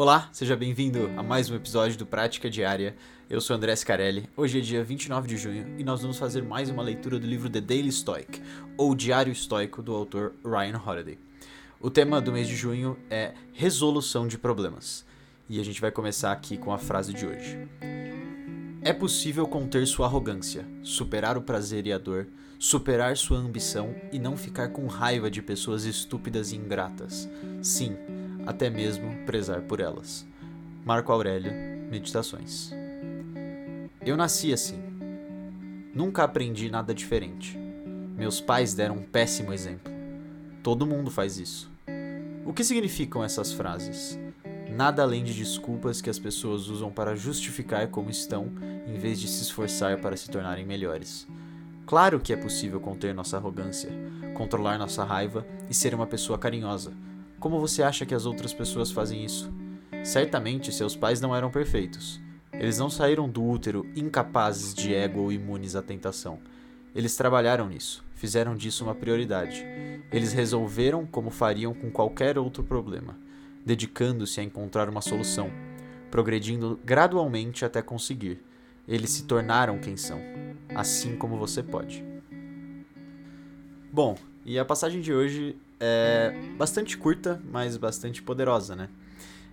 Olá, seja bem-vindo a mais um episódio do Prática Diária. Eu sou André Scarelli. Hoje é dia 29 de junho e nós vamos fazer mais uma leitura do livro The Daily Stoic, ou Diário Estoico, do autor Ryan Holiday. O tema do mês de junho é resolução de problemas. E a gente vai começar aqui com a frase de hoje. É possível conter sua arrogância, superar o prazer e a dor, superar sua ambição e não ficar com raiva de pessoas estúpidas e ingratas. Sim, até mesmo prezar por elas. Marco Aurélio, Meditações. Eu nasci assim. Nunca aprendi nada diferente. Meus pais deram um péssimo exemplo. Todo mundo faz isso. O que significam essas frases? Nada além de desculpas que as pessoas usam para justificar como estão, em vez de se esforçar para se tornarem melhores. Claro que é possível conter nossa arrogância, controlar nossa raiva e ser uma pessoa carinhosa como você acha que as outras pessoas fazem isso? Certamente seus pais não eram perfeitos. Eles não saíram do útero incapazes de ego ou imunes à tentação. Eles trabalharam nisso, fizeram disso uma prioridade. Eles resolveram como fariam com qualquer outro problema, dedicando-se a encontrar uma solução, progredindo gradualmente até conseguir. Eles se tornaram quem são, assim como você pode. Bom, e a passagem de hoje é bastante curta, mas bastante poderosa, né?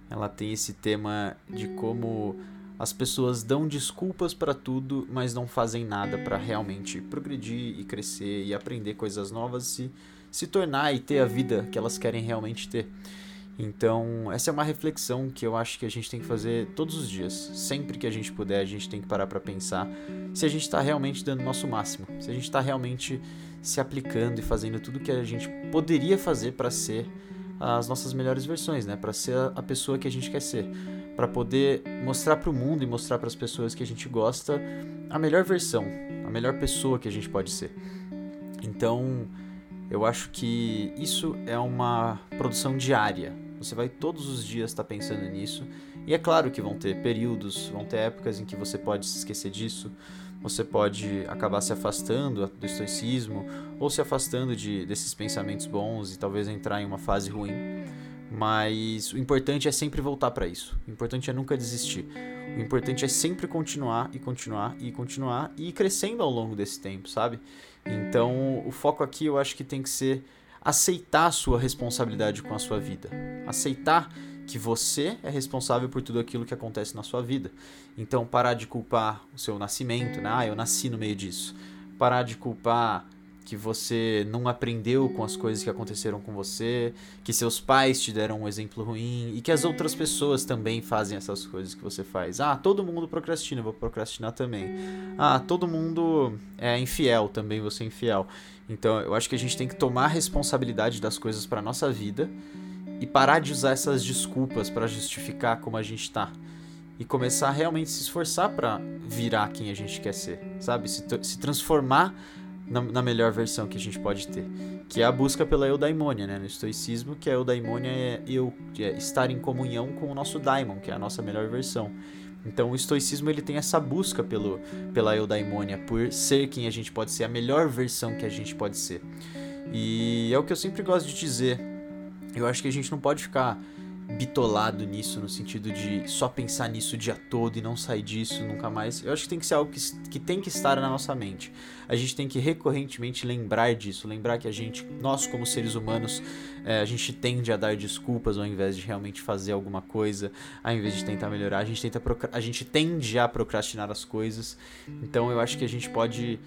Ela tem esse tema de como as pessoas dão desculpas para tudo, mas não fazem nada para realmente progredir e crescer e aprender coisas novas e se tornar e ter a vida que elas querem realmente ter. Então, essa é uma reflexão que eu acho que a gente tem que fazer todos os dias. Sempre que a gente puder, a gente tem que parar para pensar se a gente está realmente dando o nosso máximo, se a gente está realmente se aplicando e fazendo tudo que a gente poderia fazer para ser as nossas melhores versões, né? Para ser a pessoa que a gente quer ser, para poder mostrar para o mundo e mostrar para as pessoas que a gente gosta a melhor versão, a melhor pessoa que a gente pode ser. Então, eu acho que isso é uma produção diária. Você vai todos os dias estar tá pensando nisso. E é claro que vão ter períodos, vão ter épocas em que você pode se esquecer disso, você pode acabar se afastando do estoicismo ou se afastando de, desses pensamentos bons e talvez entrar em uma fase ruim. Mas o importante é sempre voltar para isso. O importante é nunca desistir. O importante é sempre continuar e continuar e continuar e ir crescendo ao longo desse tempo, sabe? Então, o foco aqui eu acho que tem que ser aceitar a sua responsabilidade com a sua vida. Aceitar que você é responsável por tudo aquilo que acontece na sua vida. Então, parar de culpar o seu nascimento, né? Ah, eu nasci no meio disso. Parar de culpar que você não aprendeu com as coisas que aconteceram com você, que seus pais te deram um exemplo ruim e que as outras pessoas também fazem essas coisas que você faz. Ah, todo mundo procrastina, eu vou procrastinar também. Ah, todo mundo é infiel, também vou ser infiel. Então, eu acho que a gente tem que tomar a responsabilidade das coisas para nossa vida e parar de usar essas desculpas para justificar como a gente tá e começar a realmente se esforçar para virar quem a gente quer ser, sabe? Se, se transformar na, na, melhor versão que a gente pode ter, que é a busca pela eudaimonia, né? No estoicismo, que a eudaimonia é eu é estar em comunhão com o nosso daimon, que é a nossa melhor versão. Então o estoicismo ele tem essa busca pelo, pela eudaimonia, por ser quem a gente pode ser, a melhor versão que a gente pode ser. E é o que eu sempre gosto de dizer eu acho que a gente não pode ficar bitolado nisso, no sentido de só pensar nisso o dia todo e não sair disso nunca mais. Eu acho que tem que ser algo que, que tem que estar na nossa mente. A gente tem que recorrentemente lembrar disso, lembrar que a gente, nós como seres humanos, é, a gente tende a dar desculpas ao invés de realmente fazer alguma coisa, ao invés de tentar melhorar, a gente, tenta a gente tende a procrastinar as coisas. Então eu acho que a gente pode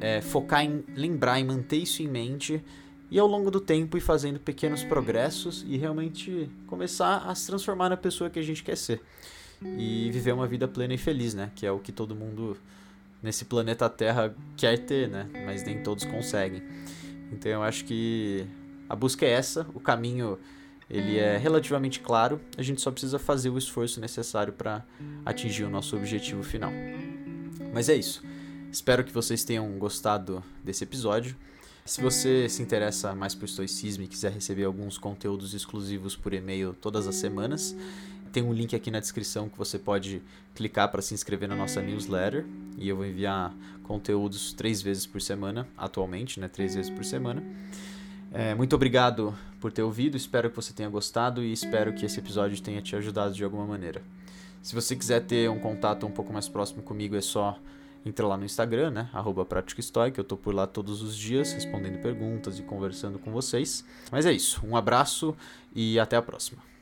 é, focar em lembrar e manter isso em mente e ao longo do tempo ir fazendo pequenos progressos e realmente começar a se transformar na pessoa que a gente quer ser e viver uma vida plena e feliz, né? Que é o que todo mundo nesse planeta Terra quer ter, né? Mas nem todos conseguem. Então eu acho que a busca é essa, o caminho ele é relativamente claro, a gente só precisa fazer o esforço necessário para atingir o nosso objetivo final. Mas é isso. Espero que vocês tenham gostado desse episódio. Se você se interessa mais por estoicismo e quiser receber alguns conteúdos exclusivos por e-mail todas as semanas, tem um link aqui na descrição que você pode clicar para se inscrever na nossa newsletter e eu vou enviar conteúdos três vezes por semana, atualmente, né, três vezes por semana. É, muito obrigado por ter ouvido, espero que você tenha gostado e espero que esse episódio tenha te ajudado de alguma maneira. Se você quiser ter um contato um pouco mais próximo comigo, é só entrar lá no Instagram, né? Arroba que eu tô por lá todos os dias respondendo perguntas e conversando com vocês. Mas é isso, um abraço e até a próxima.